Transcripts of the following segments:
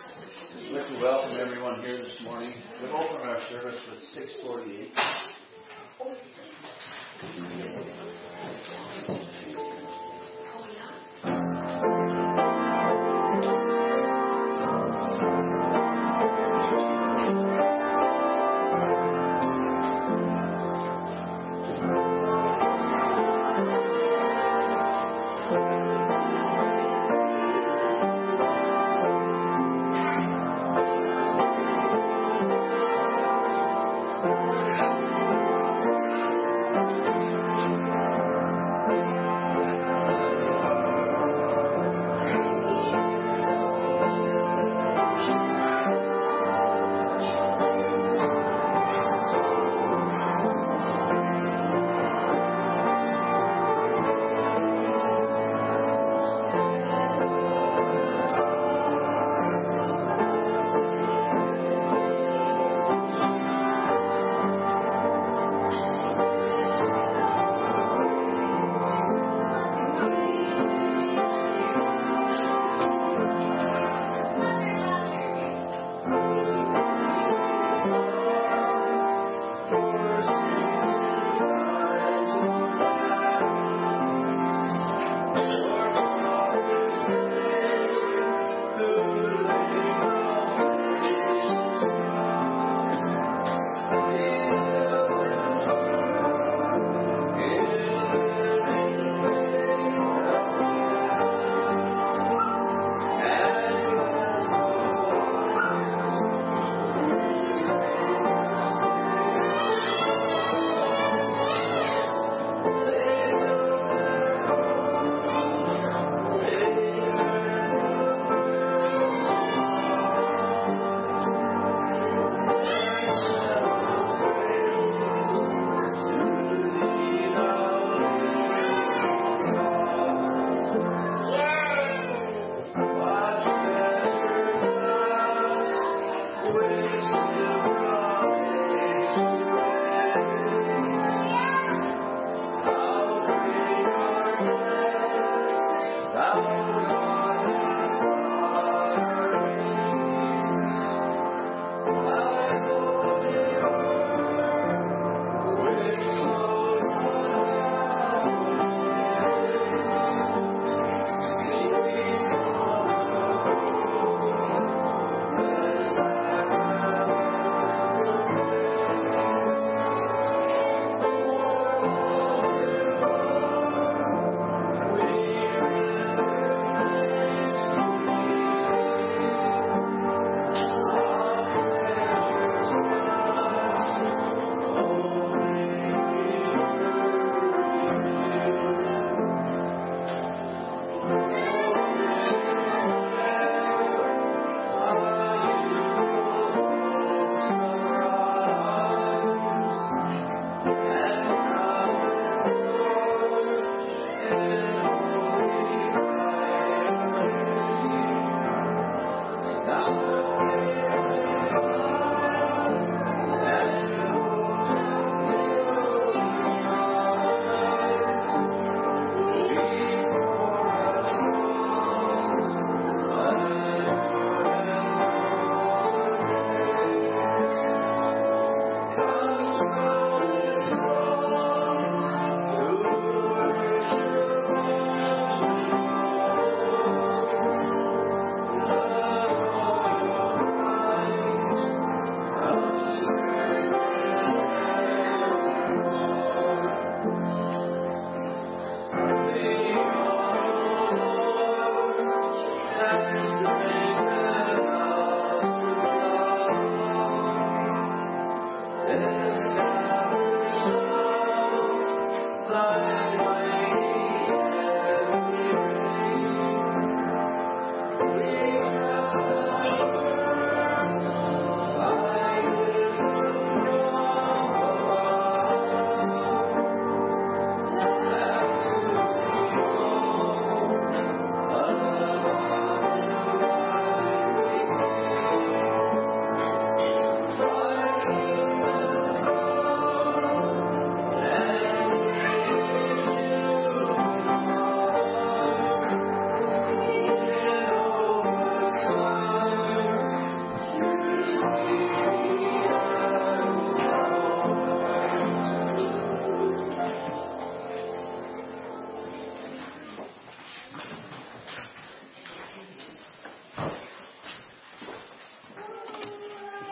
I'd like to welcome everyone here this morning. We've opened our service at 648.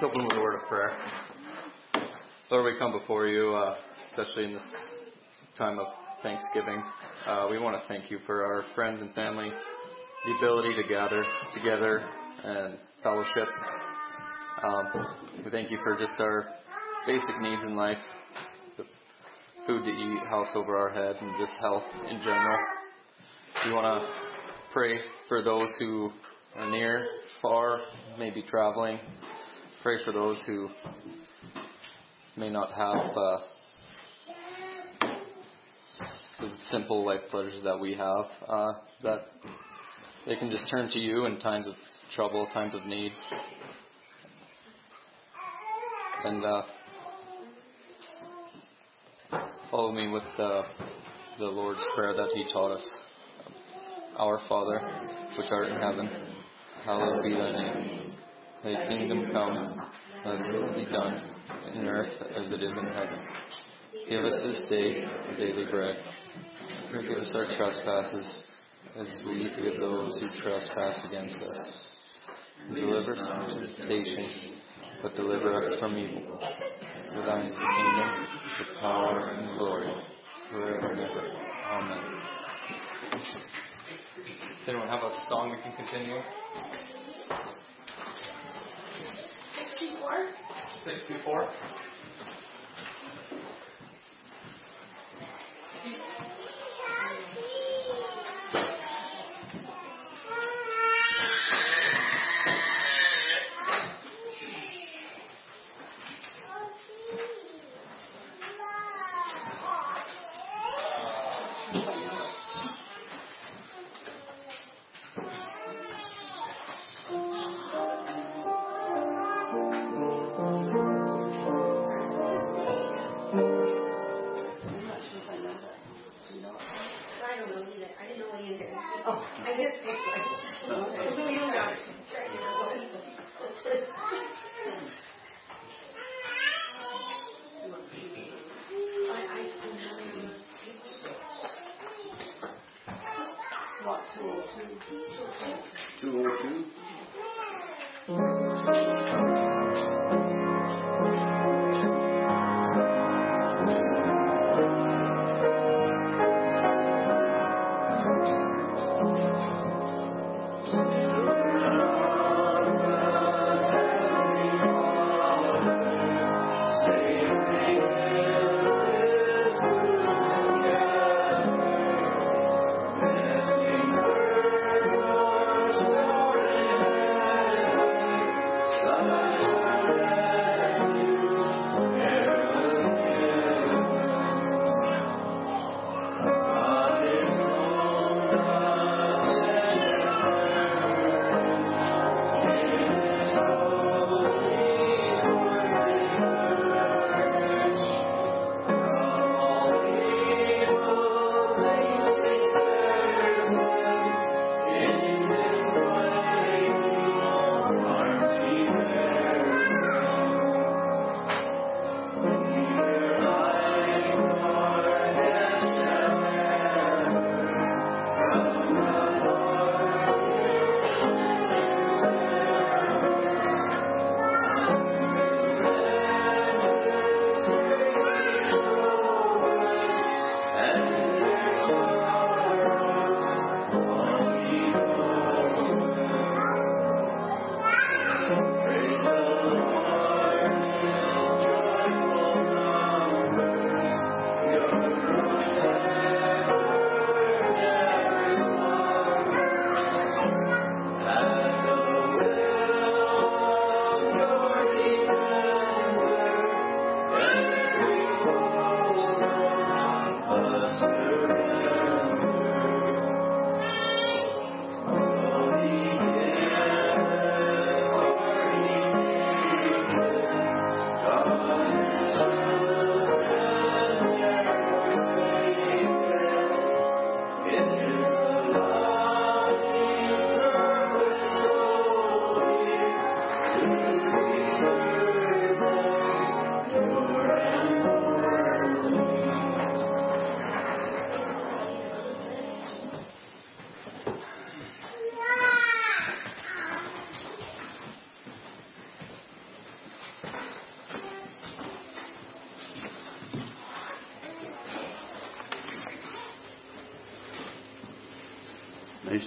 Let's open with a word of prayer. Lord, we come before you, uh, especially in this time of Thanksgiving. Uh, we want to thank you for our friends and family, the ability to gather together and fellowship. Um, we thank you for just our basic needs in life, the food to eat, house over our head, and just health in general. We want to pray for those who are near, far, maybe traveling. Pray for those who may not have uh, the simple life pleasures that we have, uh, that they can just turn to you in times of trouble, times of need. And uh, follow me with the Lord's Prayer that He taught us. Our Father, which art in heaven, hallowed be thy name. Thy kingdom come, thy will be done, in earth as it is in heaven. Give us this day our daily bread. Forgive us our trespasses, as we forgive those who trespass against us. And deliver us from temptation, but deliver us from evil. For thine is the kingdom, the power, and the glory, forever and ever. Amen. Does anyone have a song we can continue? 64. 64.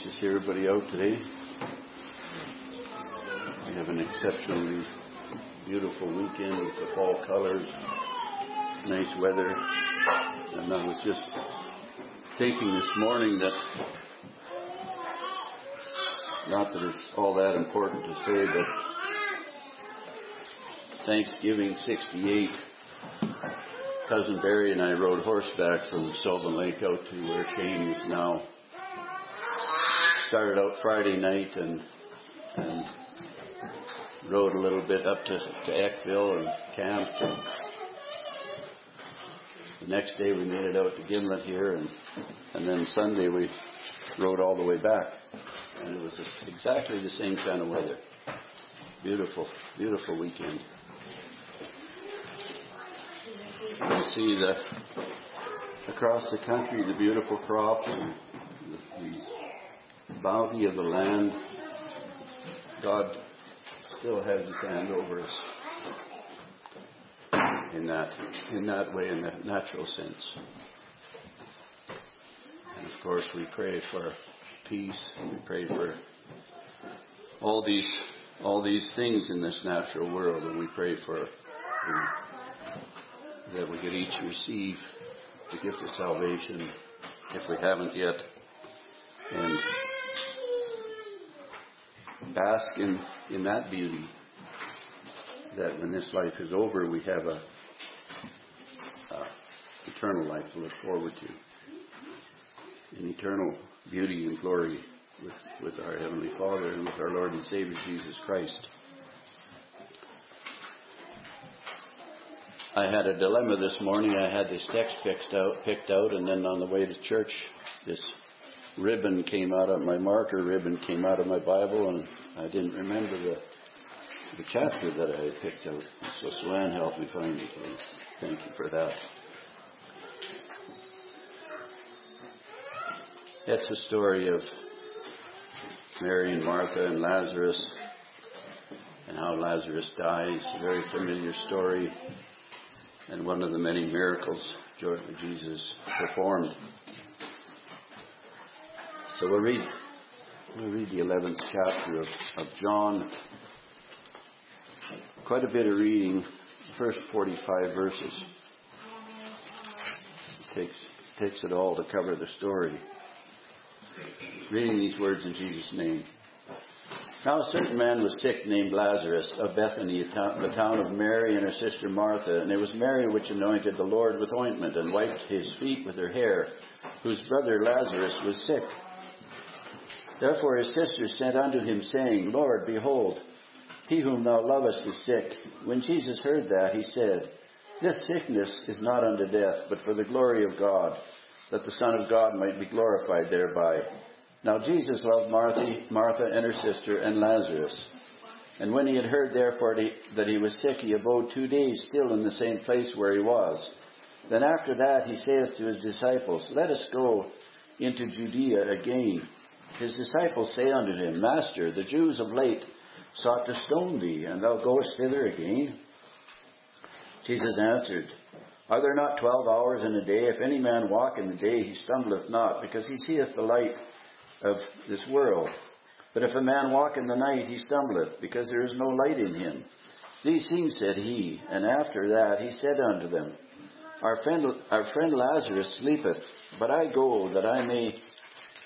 To see everybody out today. We have an exceptionally beautiful weekend with the fall colors, nice weather. And I was just thinking this morning that, not that it's all that important to say, but Thanksgiving 68, Cousin Barry and I rode horseback from Sylvan Lake out to where Shane is now started out Friday night and and rode a little bit up to, to Eckville and camped. And the next day we made it out to Gimlet here, and and then Sunday we rode all the way back, and it was exactly the same kind of weather. Beautiful, beautiful weekend. You see the across the country the beautiful crops and the, the bounty of the land, God still has His hand over us in that in that way, in that natural sense. And of course, we pray for peace. We pray for all these all these things in this natural world, and we pray for the, that we could each receive the gift of salvation if we haven't yet. And bask in, in that beauty. That when this life is over, we have a, a eternal life to look forward to. An eternal beauty and glory with, with our Heavenly Father and with our Lord and Savior Jesus Christ. I had a dilemma this morning. I had this text picked out, picked out, and then on the way to church, this ribbon came out of my marker ribbon came out of my Bible, and I didn't remember the the chapter that I had picked out. So Swan helped me find it. Thank you for that. It's a story of Mary and Martha and Lazarus and how Lazarus dies. A very familiar story and one of the many miracles Jesus performed. So we'll read, we'll read the 11th chapter of, of John. Quite a bit of reading, first 45 verses. It takes, takes it all to cover the story. Reading these words in Jesus' name. Now a certain man was sick named Lazarus of Bethany, the town of Mary and her sister Martha. And it was Mary which anointed the Lord with ointment and wiped his feet with her hair, whose brother Lazarus was sick. Therefore his sisters sent unto him, saying, Lord, behold, he whom thou lovest is sick. When Jesus heard that, he said, This sickness is not unto death, but for the glory of God, that the Son of God might be glorified thereby. Now Jesus loved Martha, Martha and her sister and Lazarus. And when he had heard therefore that he was sick, he abode two days still in the same place where he was. Then after that he saith to his disciples, Let us go into Judea again. His disciples say unto him, Master, the Jews of late sought to stone thee, and thou goest thither again? Jesus answered, Are there not twelve hours in a day? If any man walk in the day, he stumbleth not, because he seeth the light of this world. But if a man walk in the night, he stumbleth, because there is no light in him. These things said he, and after that he said unto them, Our friend, our friend Lazarus sleepeth, but I go that I may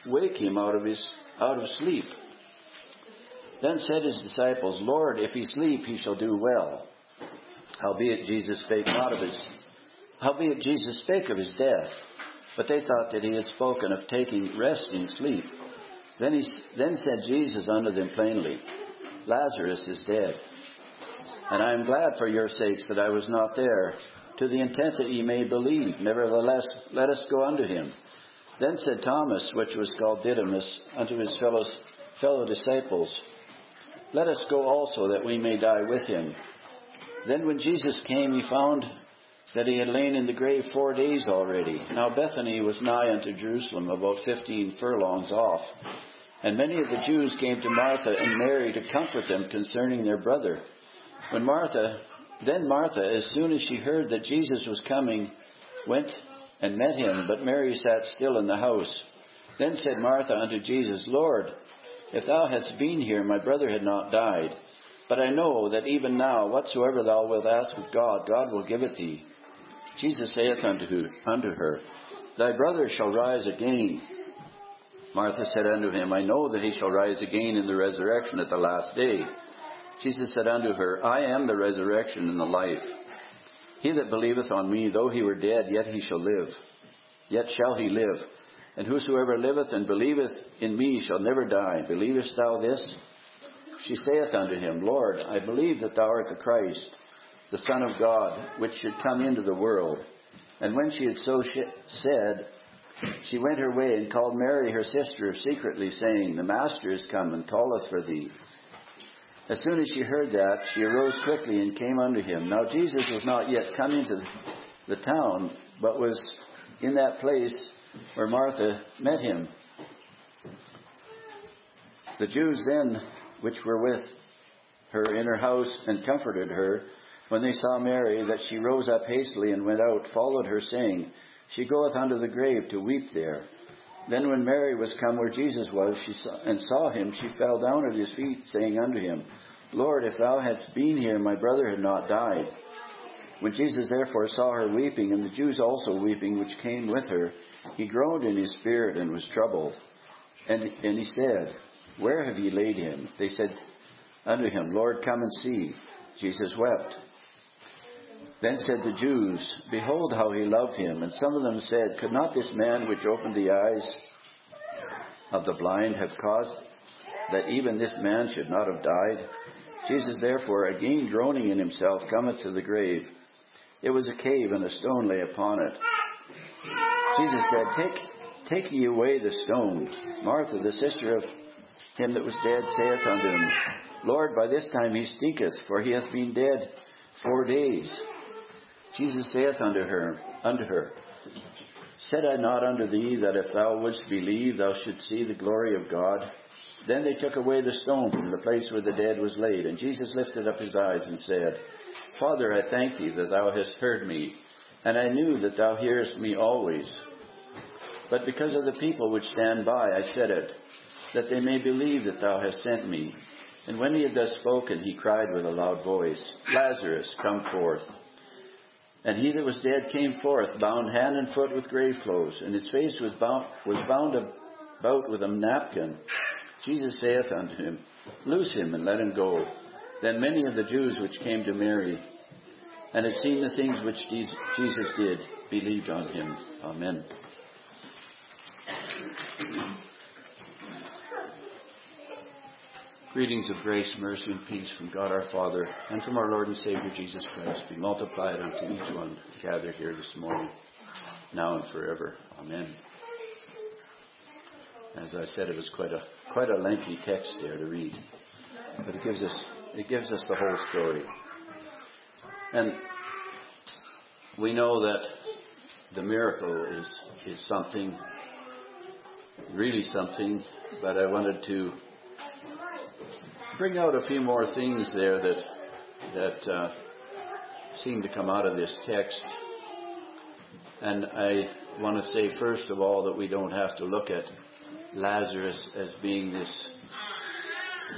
wake him out of his out of sleep. Then said his disciples, Lord, if he sleep, he shall do well. Howbeit Jesus spake not of his howbeit Jesus spake of his death, but they thought that he had spoken of taking rest in sleep. Then he then said Jesus unto them plainly, Lazarus is dead. And I am glad for your sakes that I was not there, to the intent that ye may believe. Nevertheless, let us go unto him. Then said Thomas, which was called Didymus, unto his fellows, fellow disciples, Let us go also, that we may die with him. Then when Jesus came, he found that he had lain in the grave four days already. Now Bethany was nigh unto Jerusalem, about fifteen furlongs off. And many of the Jews came to Martha and Mary to comfort them concerning their brother. When Martha, then Martha, as soon as she heard that Jesus was coming, went and met him, but Mary sat still in the house. Then said Martha unto Jesus, Lord, if thou hadst been here, my brother had not died. But I know that even now, whatsoever thou wilt ask of God, God will give it thee. Jesus saith unto her, Thy brother shall rise again. Martha said unto him, I know that he shall rise again in the resurrection at the last day. Jesus said unto her, I am the resurrection and the life. He that believeth on me, though he were dead, yet he shall live. Yet shall he live. And whosoever liveth and believeth in me shall never die. Believest thou this? She saith unto him, Lord, I believe that thou art the Christ, the Son of God, which should come into the world. And when she had so said, she went her way and called Mary her sister secretly, saying, The Master is come and calleth for thee. As soon as she heard that, she arose quickly and came unto him. Now Jesus was not yet come into the town, but was in that place where Martha met him. The Jews then, which were with her in her house and comforted her, when they saw Mary, that she rose up hastily and went out, followed her, saying, She goeth unto the grave to weep there. Then when Mary was come where Jesus was, she saw, and saw him, she fell down at his feet, saying unto him, Lord, if thou hadst been here, my brother had not died. When Jesus therefore saw her weeping, and the Jews also weeping, which came with her, he groaned in his spirit and was troubled. And, and he said, Where have ye laid him? They said unto him, Lord, come and see. Jesus wept. Then said the Jews, Behold how he loved him. And some of them said, Could not this man which opened the eyes of the blind have caused that even this man should not have died? Jesus therefore, again groaning in himself, cometh to the grave. It was a cave, and a stone lay upon it. Jesus said, Take, take ye away the stone. Martha, the sister of him that was dead, saith unto him, Lord, by this time he stinketh, for he hath been dead four days. Jesus saith unto her, unto her, Said I not unto thee that if thou wouldst believe, thou shouldst see the glory of God? Then they took away the stone from the place where the dead was laid, and Jesus lifted up his eyes and said, Father, I thank thee that thou hast heard me, and I knew that thou hearest me always. But because of the people which stand by, I said it, that they may believe that thou hast sent me. And when he had thus spoken, he cried with a loud voice, Lazarus, come forth. And he that was dead came forth, bound hand and foot with grave clothes, and his face was bound, was bound about with a napkin. Jesus saith unto him, Loose him and let him go. Then many of the Jews which came to Mary and had seen the things which Jesus did believed on him. Amen. Greetings of grace, mercy, and peace from God our Father and from our Lord and Savior Jesus Christ be multiplied unto each one gathered here this morning, now and forever. Amen. As I said, it was quite a quite a lengthy text there to read, but it gives us it gives us the whole story, and we know that the miracle is is something really something. But I wanted to bring out a few more things there that that uh, seem to come out of this text. And I want to say first of all that we don't have to look at Lazarus as being this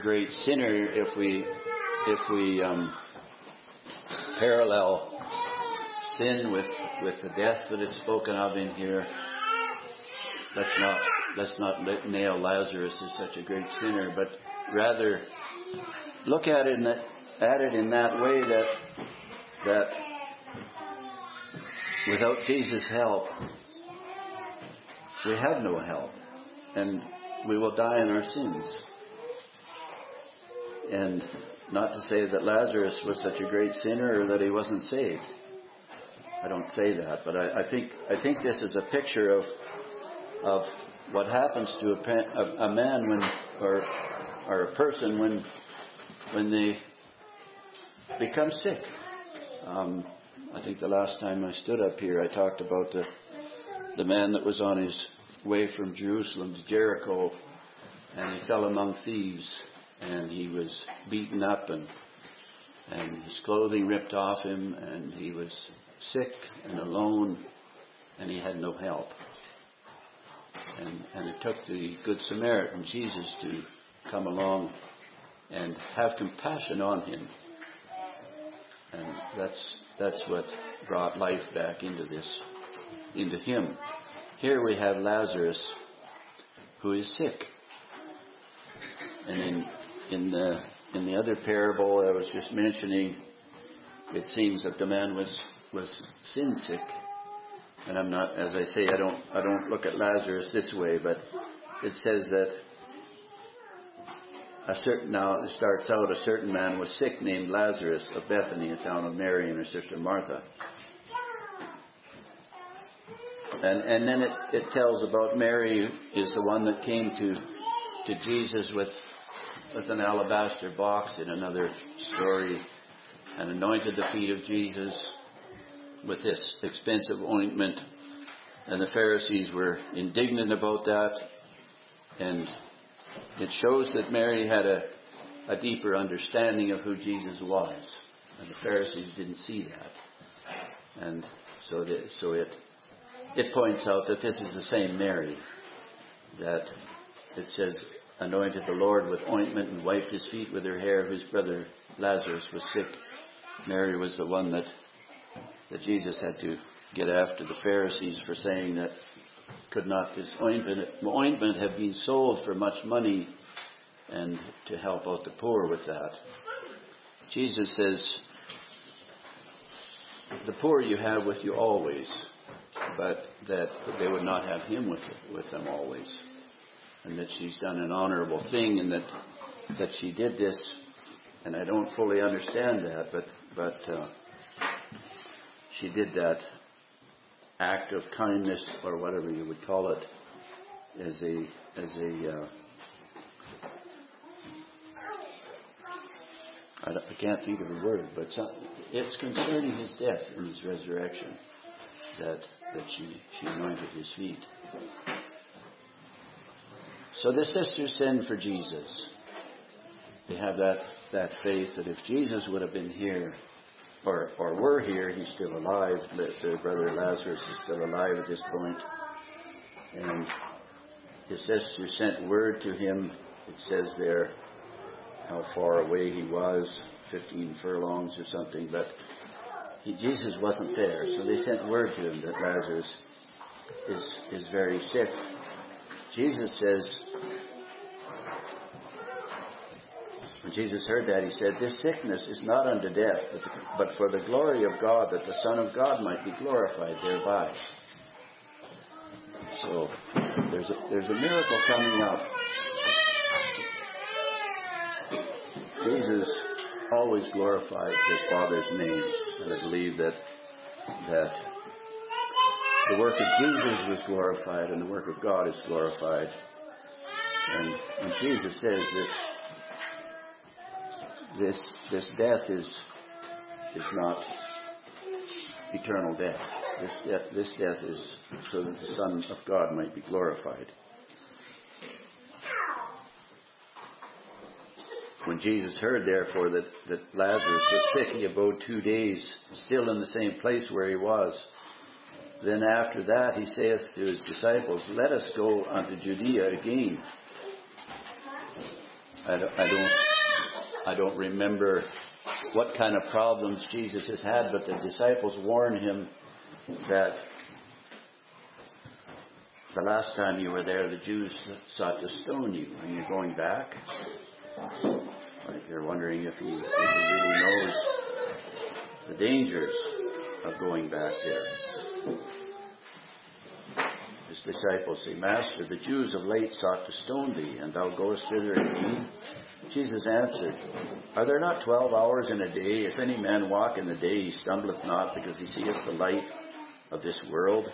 great sinner if we if we um, parallel sin with with the death that is spoken of in here. Let's not let's not nail Lazarus as such a great sinner, but rather look at it in that, at it in that way that that without Jesus' help, we have no help, and we will die in our sins. And not to say that Lazarus was such a great sinner or that he wasn't saved. I don't say that, but I, I think I think this is a picture of of what happens to a, a, a man when or or a person when when they become sick. Um, I think the last time I stood up here, I talked about the the man that was on his way from Jerusalem to Jericho, and he fell among thieves, and he was beaten up, and and his clothing ripped off him, and he was sick and alone, and he had no help. And, and it took the Good Samaritan, Jesus, to come along and have compassion on him. And that's, that's what brought life back into this, into him. Here we have Lazarus, who is sick. And in, in the, in the other parable I was just mentioning, it seems that the man was, was sin sick. And I'm not, as I say, I don't, I don't look at Lazarus this way, but it says that a certain, now it starts out, a certain man was sick named Lazarus of Bethany, a town of Mary and her sister Martha. And, and then it, it tells about Mary is the one that came to, to Jesus with, with an alabaster box in another story and anointed the feet of Jesus with this expensive ointment. And the Pharisees were indignant about that. And it shows that Mary had a, a deeper understanding of who Jesus was. And the Pharisees didn't see that. And so, the, so it, it points out that this is the same Mary that it says anointed the Lord with ointment and wiped his feet with her hair, whose brother Lazarus was sick. Mary was the one that that Jesus had to get after the Pharisees for saying that could not this ointment, ointment have been sold for much money and to help out the poor with that. Jesus says, the poor you have with you always, but that they would not have him with, with them always. And that she's done an honorable thing and that, that she did this, and I don't fully understand that, but, but, uh, she did that act of kindness or whatever you would call it as a as a uh, I, I, can't think of a word, but some, it's concerning his death and his resurrection that that she she anointed his feet. So the sisters send for Jesus. They have that that faith that if Jesus would have been here, or, or were here, he's still alive. Their uh, brother Lazarus is still alive at this point. And his sister sent word to him. It says there how far away he was, 15 furlongs or something, but he, Jesus wasn't there. So they sent word to him that Lazarus is, is very sick. Jesus says, When Jesus heard that, he said, This sickness is not unto death, but for the glory of God, that the Son of God might be glorified thereby. So there's a, there's a miracle coming up. Jesus always glorified his Father's name, and I believe that that the work of Jesus was glorified and the work of God is glorified. And when Jesus says this this this death is is not eternal death. This death this death is so that the Son of God might be glorified. When Jesus heard therefore that, that Lazarus was sick, he abode two days still in the same place where he was. Then after that he saith to his disciples, Let us go unto Judea again. I don't, I don't I don't remember what kind of problems Jesus has had, but the disciples warn him that the last time you were there, the Jews sought to stone you, and you're going back. Like they're wondering if he, if he really knows the dangers of going back there. His disciples say, Master, the Jews of late sought to stone thee, and thou goest thither again. Jesus answered, Are there not twelve hours in a day? If any man walk in the day, he stumbleth not, because he seeth the light of this world.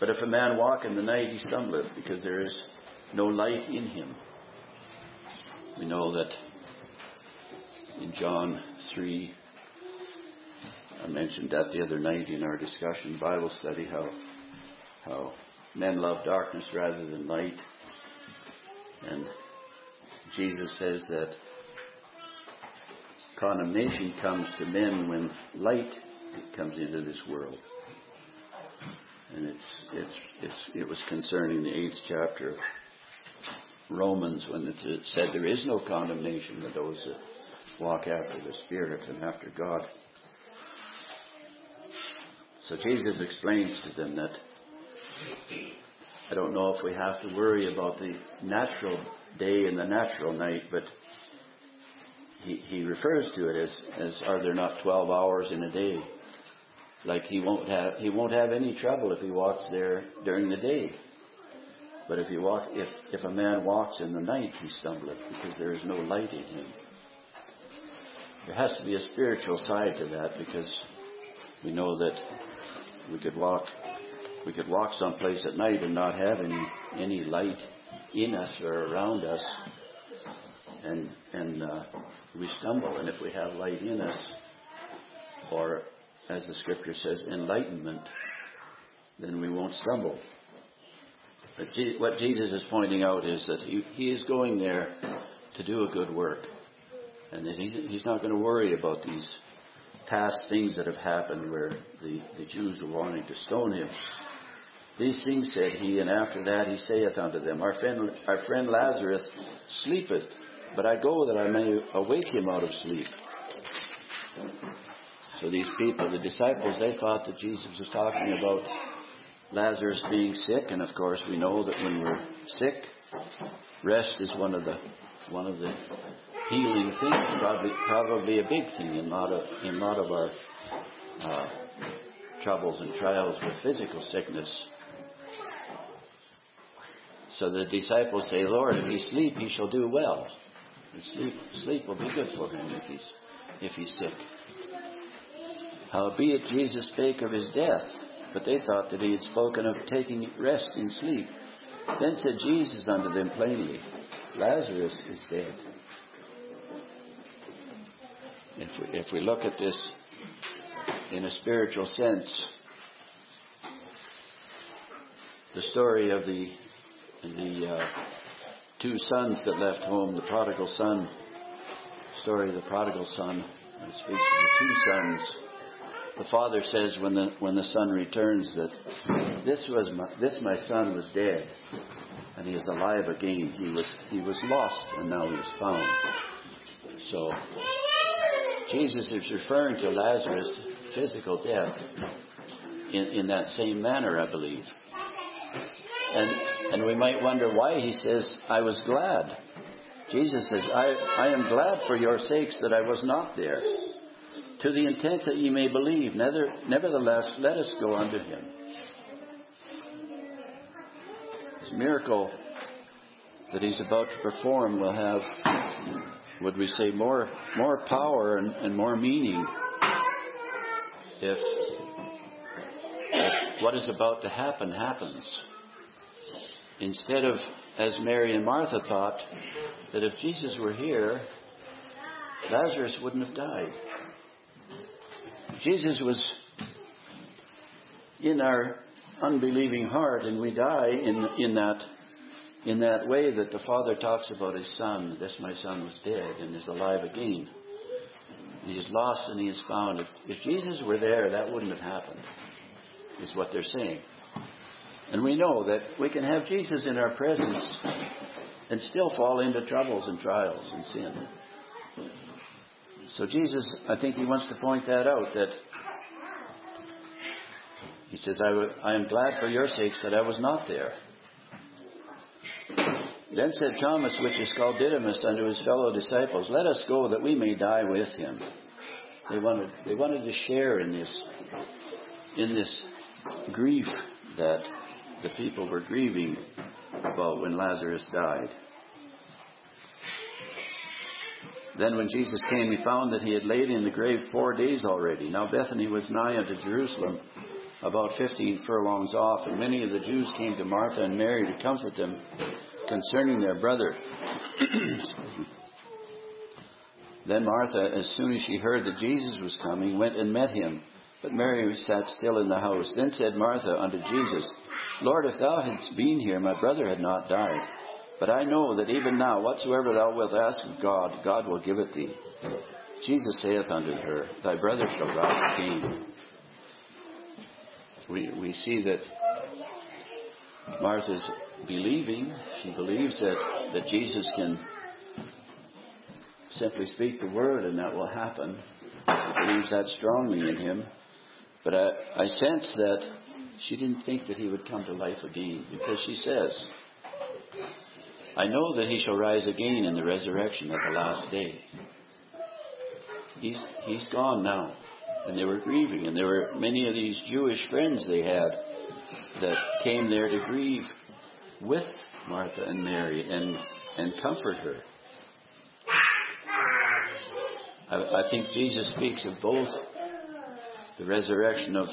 But if a man walk in the night, he stumbleth, because there is no light in him. We know that in John 3, I mentioned that the other night in our discussion Bible study, how, how men love darkness rather than light. And Jesus says that condemnation comes to men when light comes into this world. And it's, it's, it's, it was concerning the eighth chapter of Romans when it said there is no condemnation to those that walk after the Spirit and after God. So Jesus explains to them that I don't know if we have to worry about the natural day and the natural night, but he, he refers to it as, as are there not 12 hours in a day? Like he won't have, he won't have any trouble if he walks there during the day. But if he walk, if, if a man walks in the night, he stumbleth because there is no light in him. There has to be a spiritual side to that because we know that we could walk, we could walk someplace at night and not have any any light in us or around us, and and uh, we stumble. And if we have light in us, or as the scripture says, enlightenment, then we won't stumble. But what Jesus is pointing out is that he, he is going there to do a good work. And that he's, he's not going to worry about these past things that have happened where the, the Jews were wanting to stone him. These things said he, and after that he saith unto them, Our friend, our friend Lazarus sleepeth, but I go that I may awake him out of sleep. So these people, the disciples, they thought that Jesus was talking about Lazarus being sick, and of course we know that when we're sick, rest is one of the one of the healing things, probably probably a big thing in a lot of in lot of our uh, troubles and trials with physical sickness. So the disciples say, Lord, if he sleep, he shall do well. And sleep, sleep will be good for him if he's if he's sick. Howbeit Jesus spake of his death, but they thought that he had spoken of taking rest in sleep. Then said Jesus unto them plainly, Lazarus is dead. If we, if we look at this in a spiritual sense, the story of the the uh, two sons that left home, the prodigal son, story of the prodigal son, it speaks of the two sons the father says when the when the son returns that this was my, this my son was dead and he is alive again. He was he was lost and now he is found. So Jesus is referring to Lazarus' physical death in, in that same manner, I believe. And and we might wonder why he says, I was glad. Jesus says, I, I am glad for your sakes that I was not there to the intent that ye may believe. Nevertheless, let us go unto him. This miracle that he's about to perform will have, would we say, more, more power and, and more meaning if, if what is about to happen happens. Instead of, as Mary and Martha thought, that if Jesus were here, Lazarus wouldn't have died. Jesus was in our unbelieving heart, and we die in, in that in that way that the Father talks about His Son. This my Son was dead and is alive again. He is lost and He is found. If, if Jesus were there, that wouldn't have happened. Is what they're saying. And we know that we can have Jesus in our presence and still fall into troubles and trials and sin. So Jesus, I think he wants to point that out that he says, I, w- I am glad for your sakes that I was not there. Then said Thomas, which is called Didymus, unto his fellow disciples, Let us go that we may die with him. They wanted, they wanted to share in this, in this grief that the people were grieving about when Lazarus died. Then when Jesus came, he found that he had laid in the grave four days already. Now Bethany was nigh unto Jerusalem, about fifteen furlongs off, and many of the Jews came to Martha and Mary to comfort them concerning their brother. then Martha, as soon as she heard that Jesus was coming, went and met him. But Mary sat still in the house. Then said Martha unto Jesus, Lord, if thou hadst been here, my brother had not died. But I know that even now, whatsoever thou wilt ask of God, God will give it thee. Jesus saith unto her, Thy brother shall rise again. we, we see that Martha's believing. She believes that, that Jesus can simply speak the word and that will happen. She believes that strongly in him. But I, I sense that she didn't think that he would come to life again because she says, I know that he shall rise again in the resurrection at the last day. He's, he's gone now. And they were grieving. And there were many of these Jewish friends they had that came there to grieve with Martha and Mary and, and comfort her. I, I think Jesus speaks of both the resurrection of,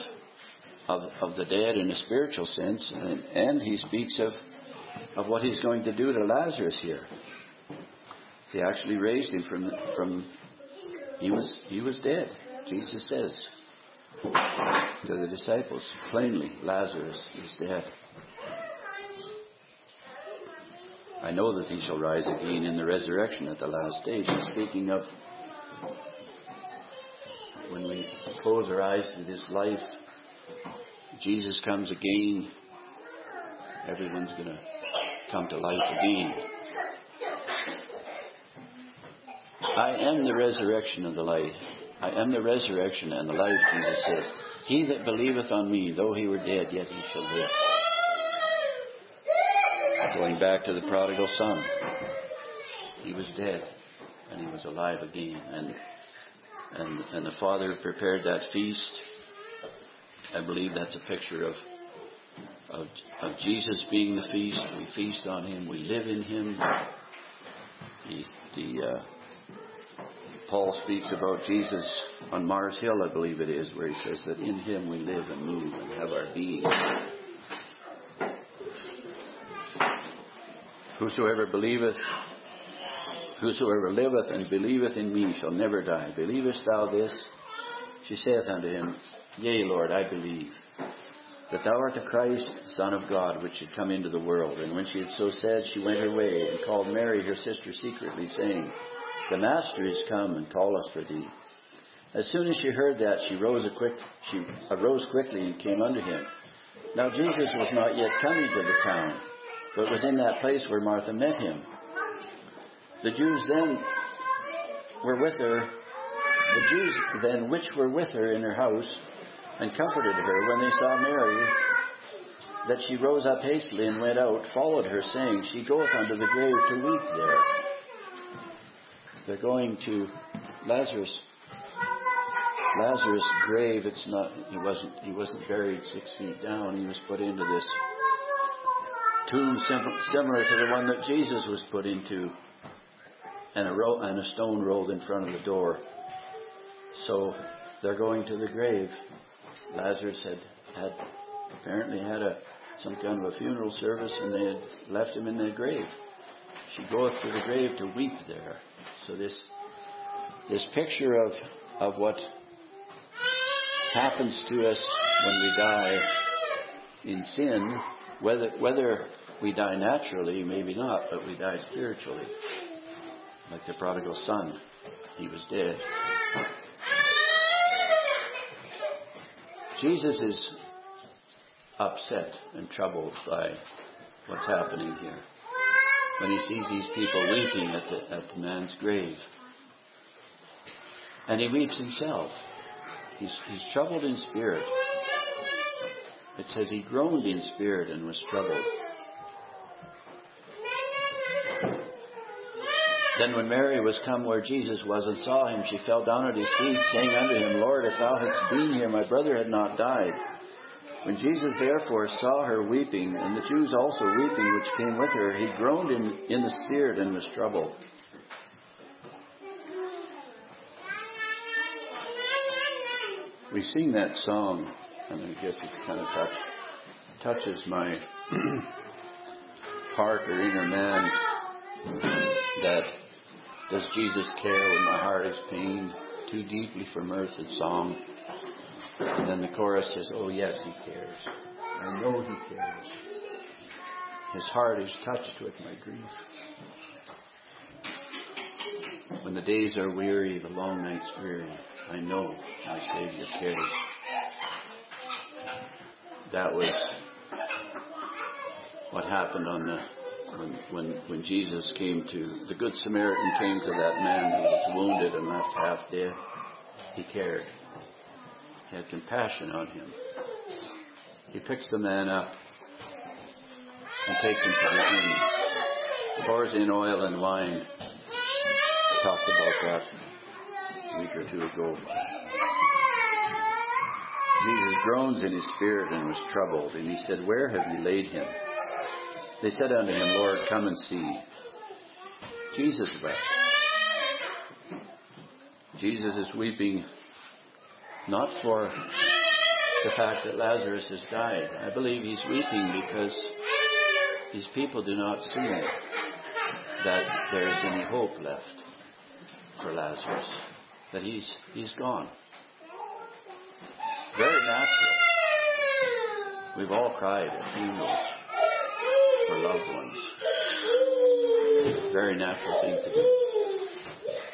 of, of the dead in a spiritual sense, and, and he speaks of, of what he's going to do to Lazarus here. He actually raised him from, from he was, he was dead. Jesus says to the disciples plainly, Lazarus is dead. I know that he shall rise again in the resurrection at the last day. He's speaking of when we close our eyes to this life, Jesus comes again, everyone's going to come to life again. I am the resurrection of the life. I am the resurrection and the life, Jesus says. He that believeth on me, though he were dead, yet he shall live. Going back to the prodigal son, he was dead and he was alive again. And, and, and the father prepared that feast. I believe that's a picture of, of, of Jesus being the feast. We feast on him, we live in him. The, the, uh, Paul speaks about Jesus on Mars Hill, I believe it is, where he says that in him we live and move and have our being. Whosoever believeth, whosoever liveth and believeth in me shall never die. Believest thou this? She saith unto him, Yea, Lord, I believe. That thou art the Christ, Son of God, which should come into the world. And when she had so said, she went her way, and called Mary her sister secretly, saying, The Master is come, and calleth for thee. As soon as she heard that, she rose, quick, she arose quickly and came unto him. Now Jesus was not yet coming to the town, but was in that place where Martha met him. The Jews then were with her, the Jews then which were with her in her house, and comforted her when they saw Mary, that she rose up hastily and went out, followed her, saying, She goeth unto the grave to weep there. They're going to Lazarus. Lazarus' grave. It's not. He wasn't. He wasn't buried six feet down. He was put into this tomb similar to the one that Jesus was put into, and a ro- and a stone rolled in front of the door. So they're going to the grave. Lazarus had had apparently had a some kind of a funeral service, and they had left him in the grave. She goeth to the grave to weep there. So this this picture of of what happens to us when we die in sin, whether whether we die naturally, maybe not, but we die spiritually. Like the prodigal son, he was dead. Jesus is upset and troubled by what's happening here when he sees these people weeping at the, at the man's grave. And he weeps himself. He's, he's troubled in spirit. It says he groaned in spirit and was troubled. Then when Mary was come where Jesus was and saw him, she fell down at his feet, saying unto him, Lord, if thou hadst been here, my brother had not died. When Jesus therefore saw her weeping, and the Jews also weeping which came with her, he groaned in, in the spirit and was troubled. We sing that song, and I guess it kind of touch, touches my heart or inner man that does Jesus care when my heart is pained too deeply for mirth and song? And then the chorus says, Oh, yes, he cares. I know he cares. His heart is touched with my grief. When the days are weary, the long nights dreary, I know my Savior cares. that was what happened on the when, when when Jesus came to the Good Samaritan came to that man who was wounded and left half dead. He cared. He had compassion on him. He picks the man up and takes him to the inn. Pours in oil and wine. Talked about that a week or two ago. Jesus groans in his spirit and was troubled, and he said, Where have you laid him? They said unto him, Lord, come and see. Jesus wept. Jesus is weeping not for the fact that Lazarus has died. I believe he's weeping because these people do not see that there is any hope left for Lazarus, that he's, he's gone. Very natural. We've all cried at funerals for loved ones. Very natural thing to do.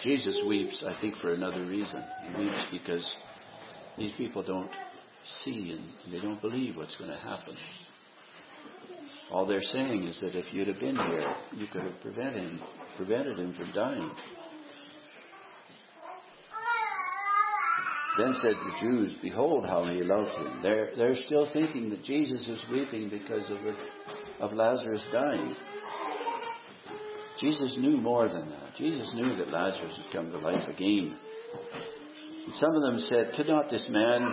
Jesus weeps, I think, for another reason. He weeps because these people don't see and they don't believe what's going to happen. All they're saying is that if you'd have been here, you could have prevented him, prevented him from dying. Then said the Jews, Behold how he loved him. They're, they're still thinking that Jesus is weeping because of, of Lazarus dying. Jesus knew more than that. Jesus knew that Lazarus would come to life again. And some of them said, Could not this man,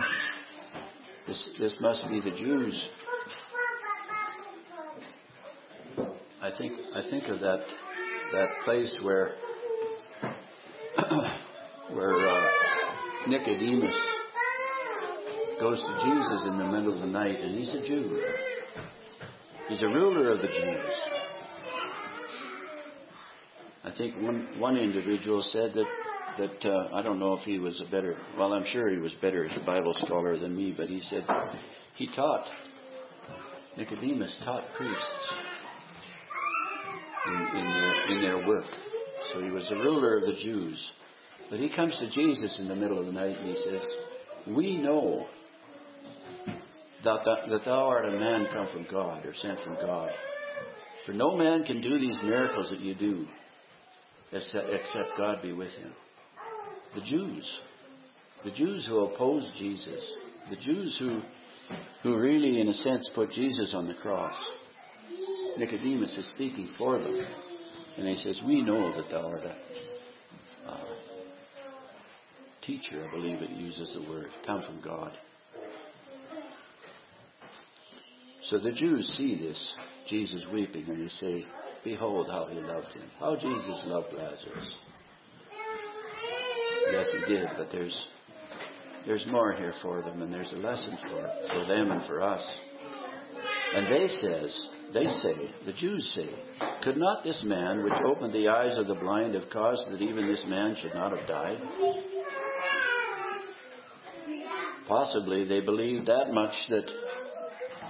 this, this must be the Jews. I think, I think of that, that place where, where, uh, Nicodemus goes to Jesus in the middle of the night, and he's a Jew. He's a ruler of the Jews. I think one one individual said that that uh, I don't know if he was a better. Well, I'm sure he was better as a Bible scholar than me, but he said he taught Nicodemus taught priests in, in their in their work. So he was a ruler of the Jews. But he comes to Jesus in the middle of the night and he says, We know that, that, that thou art a man come from God or sent from God. For no man can do these miracles that you do except, except God be with him. The Jews, the Jews who opposed Jesus, the Jews who, who really, in a sense, put Jesus on the cross. Nicodemus is speaking for them. And he says, We know that thou art a teacher, I believe it uses the word, come from God. So the Jews see this, Jesus weeping, and they say, Behold how he loved him. How Jesus loved Lazarus. Yes, he did, but there's there's more here for them, and there's a lesson for for them and for us. And they says, they say, the Jews say, could not this man, which opened the eyes of the blind, have caused that even this man should not have died? Possibly they believed that much that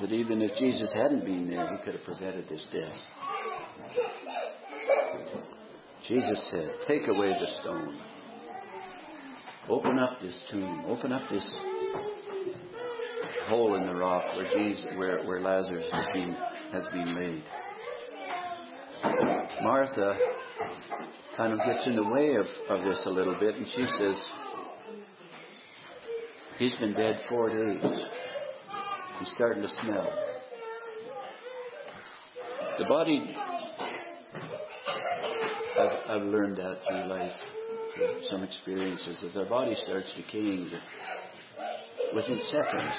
that even if Jesus hadn't been there, he could have prevented this death. Jesus said, Take away the stone. Open up this tomb. Open up this hole in the rock where Jesus where, where Lazarus has been has been laid. Martha kind of gets in the way of, of this a little bit and she says, He's been dead four days. He's starting to smell. The body, I've, I've learned that through life, through some experiences, that the body starts decaying within seconds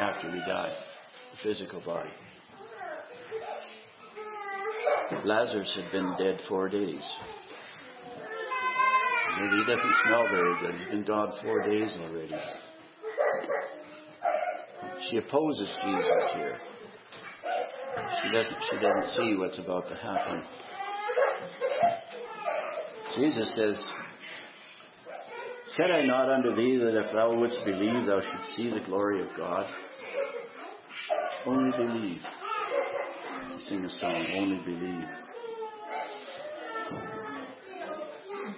after we die, the physical body. Lazarus had been dead four days. He doesn't smell very good. He's been dead four days already. She opposes Jesus here. She doesn't, she doesn't see what's about to happen. Jesus says, Said I not unto thee that if thou wouldst believe, thou shouldst see the glory of God? Only believe. To sing a song, only believe.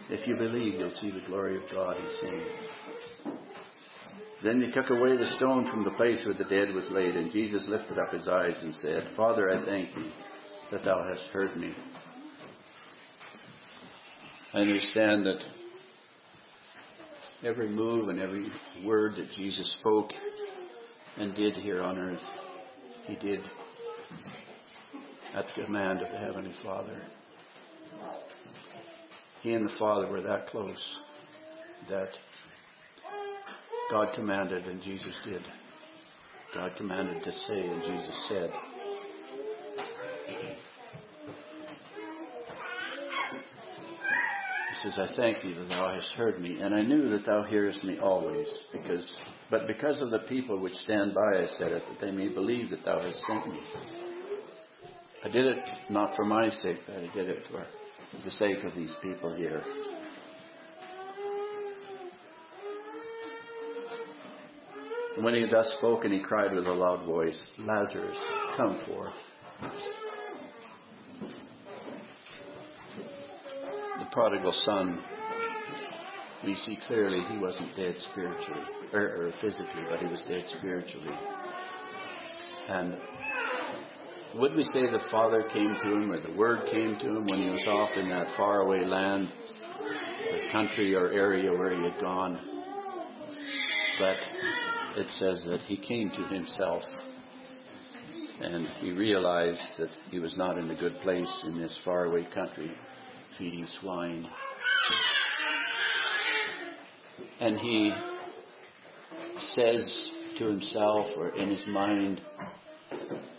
If you believe, you'll see the glory of God, he's saying. Then they took away the stone from the place where the dead was laid, and Jesus lifted up his eyes and said, Father, I thank thee that thou hast heard me. I understand that every move and every word that Jesus spoke and did here on earth, he did at the command of the Heavenly Father. He and the Father were that close that God commanded and Jesus did. God commanded to say and Jesus said. He says, I thank thee that thou hast heard me, and I knew that thou hearest me always, because but because of the people which stand by I said it, that they may believe that thou hast sent me. I did it not for my sake, but I did it for the sake of these people here. When he had thus spoken, he cried with a loud voice, Lazarus, come forth. The prodigal son, we see clearly he wasn't dead spiritually, or, or physically, but he was dead spiritually. And would we say the Father came to him or the Word came to him when he was off in that faraway land, the country or area where he had gone? But it says that he came to himself and he realized that he was not in a good place in this faraway country feeding swine. And he says to himself or in his mind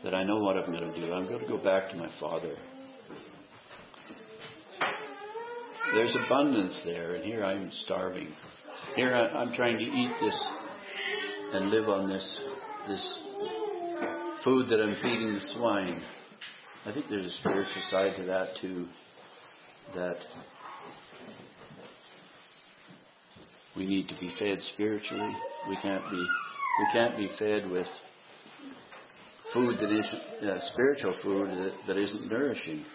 that I know what I'm going to do. I'm going to go back to my father. There's abundance there, and here I'm starving. Here I'm trying to eat this and live on this this food that I'm feeding the swine. I think there's a spiritual side to that too. That we need to be fed spiritually. We can't be we can't be fed with food that isn't uh, spiritual food that, that isn't nourishing.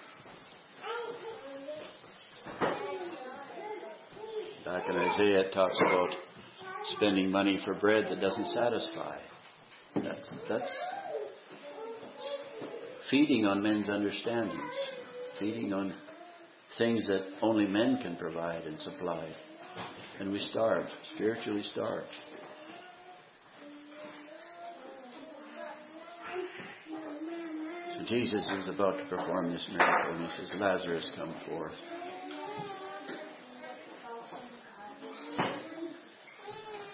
Back in Isaiah, it talks about spending money for bread that doesn't satisfy. That's that's feeding on men's understandings, feeding on things that only men can provide and supply, and we starve, spiritually starve. Jesus is about to perform this miracle, and he says, Lazarus, come forth.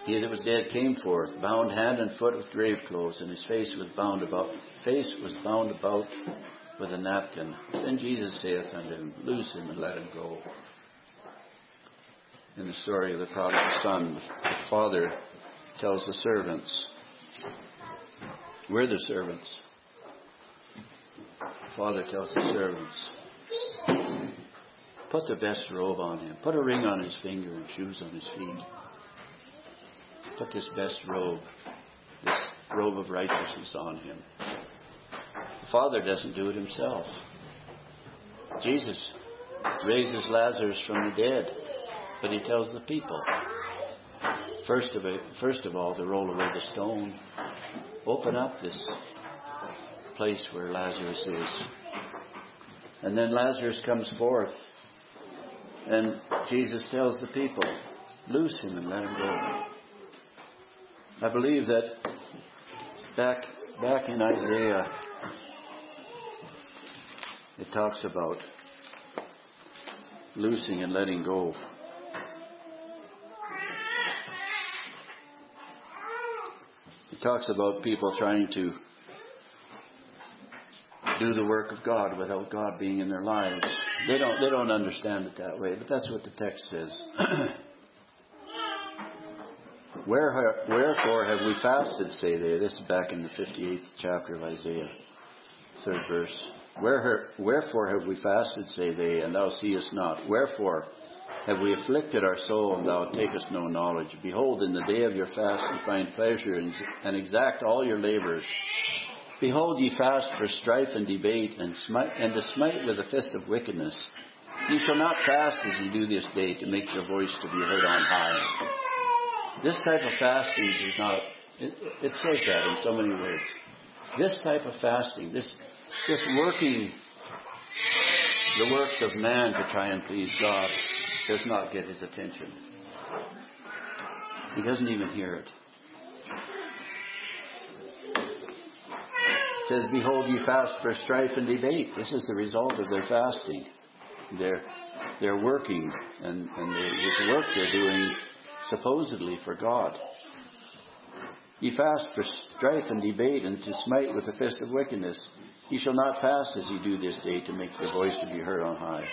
He that was dead came forth, bound hand and foot with grave clothes, and his face was bound about face was bound about with a napkin. Then Jesus saith unto him, Loose him and let him go. In the story of the prodigal son, the father tells the servants, We're the servants. The father tells the servants, Put the best robe on him, put a ring on his finger and shoes on his feet put this best robe, this robe of righteousness on him. The Father doesn't do it himself. Jesus raises Lazarus from the dead, but he tells the people, first of, it, first of all, to roll away the stone, open up this place where Lazarus is. And then Lazarus comes forth, and Jesus tells the people, loose him and let him go. I believe that back back in Isaiah it talks about loosing and letting go. It talks about people trying to do the work of God without God being in their lives. They don't they don't understand it that way, but that's what the text says. Wherefore have we fasted, say they. This is back in the 58th chapter of Isaiah, third verse. Wherefore have we fasted, say they, and thou seest not? Wherefore have we afflicted our soul, and thou takest no knowledge? Behold, in the day of your fast ye find pleasure, and exact all your labors. Behold, ye fast for strife and debate, and, smite, and to smite with the fist of wickedness. Ye shall not fast as ye do this day, to make your voice to be heard on high. This type of fasting is not, it, it says that in so many words. This type of fasting, this, this working the works of man to try and please God, does not get his attention. He doesn't even hear it. It says, Behold, ye fast for strife and debate. This is the result of their fasting. They're, working, and, and the work they're doing supposedly for God. Ye fast for strife and debate, and to smite with the fist of wickedness. Ye shall not fast as ye do this day to make your voice to be heard on high.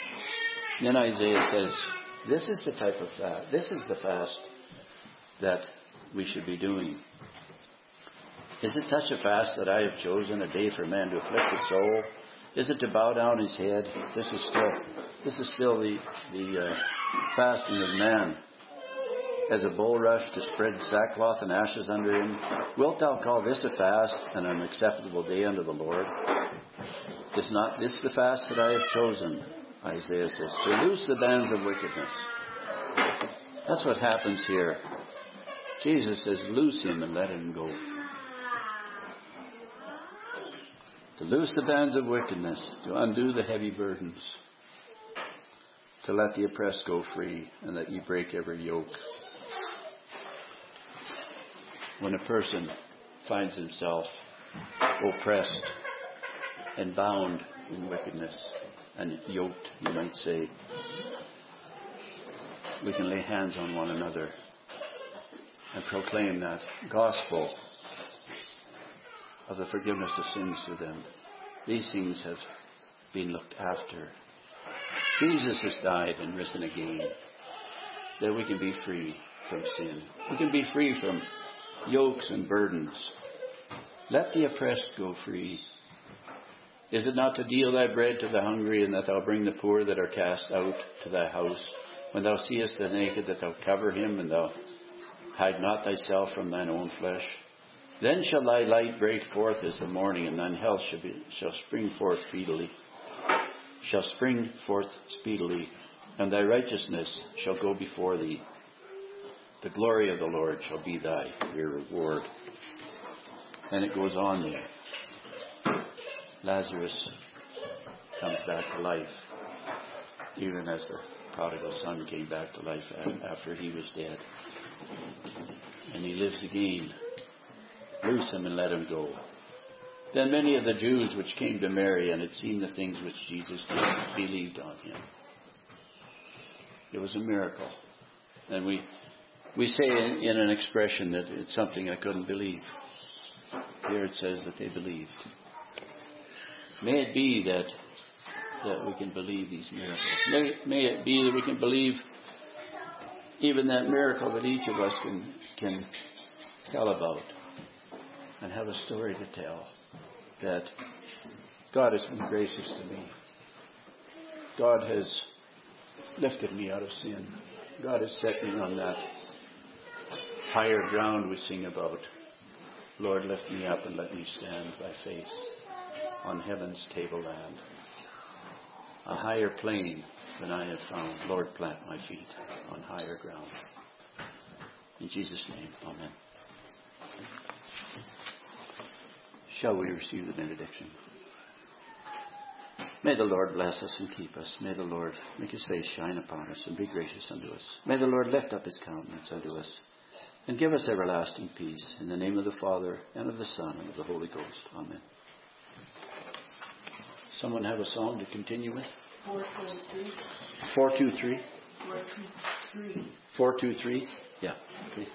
Then Isaiah says, This is the type of fast. This is the fast that we should be doing. Is it such a fast that I have chosen a day for man to afflict his soul? Is it to bow down his head? This is still this is still the the uh, fasting of man. As a bulrush to spread sackcloth and ashes under him, wilt thou call this a fast and an acceptable day unto the Lord? Is not this the fast that I have chosen? Isaiah says, to loose the bands of wickedness. That's what happens here. Jesus says, loose him and let him go. To loose the bands of wickedness, to undo the heavy burdens, to let the oppressed go free, and that you break every yoke. When a person finds himself oppressed and bound in wickedness and yoked, you might say, we can lay hands on one another and proclaim that gospel of the forgiveness of sins to them. These things have been looked after. Jesus has died and risen again that we can be free from sin. We can be free from yokes and burdens. Let the oppressed go free. Is it not to deal thy bread to the hungry, and that thou bring the poor that are cast out to thy house? When thou seest the naked, that thou cover him, and thou hide not thyself from thine own flesh? Then shall thy light break forth as the morning, and thine health shall, be, shall spring forth speedily. Shall spring forth speedily, and thy righteousness shall go before thee. The glory of the Lord shall be thy reward. And it goes on there. Lazarus comes back to life, even as the prodigal son came back to life after he was dead. And he lives again. Loose him and let him go. Then many of the Jews which came to Mary and had seen the things which Jesus did believed on him. It was a miracle. And we, we say in, in an expression that it's something I couldn't believe. Here it says that they believed. May it be that that we can believe these miracles. May, may it be that we can believe even that miracle that each of us can can tell about and have a story to tell that God has been gracious to me. God has lifted me out of sin. God has set me on that higher ground we sing about. Lord, lift me up and let me stand by faith on heaven's tableland. A higher plane than I have found. Lord, plant my feet on higher ground. In Jesus' name, Amen. Shall we receive the benediction? May the Lord bless us and keep us. May the Lord make his face shine upon us and be gracious unto us. May the Lord lift up his countenance unto us and give us everlasting peace. In the name of the Father, and of the Son, and of the Holy Ghost. Amen. Someone have a song to continue with? 423. 423? 423. 423? Yeah. Okay.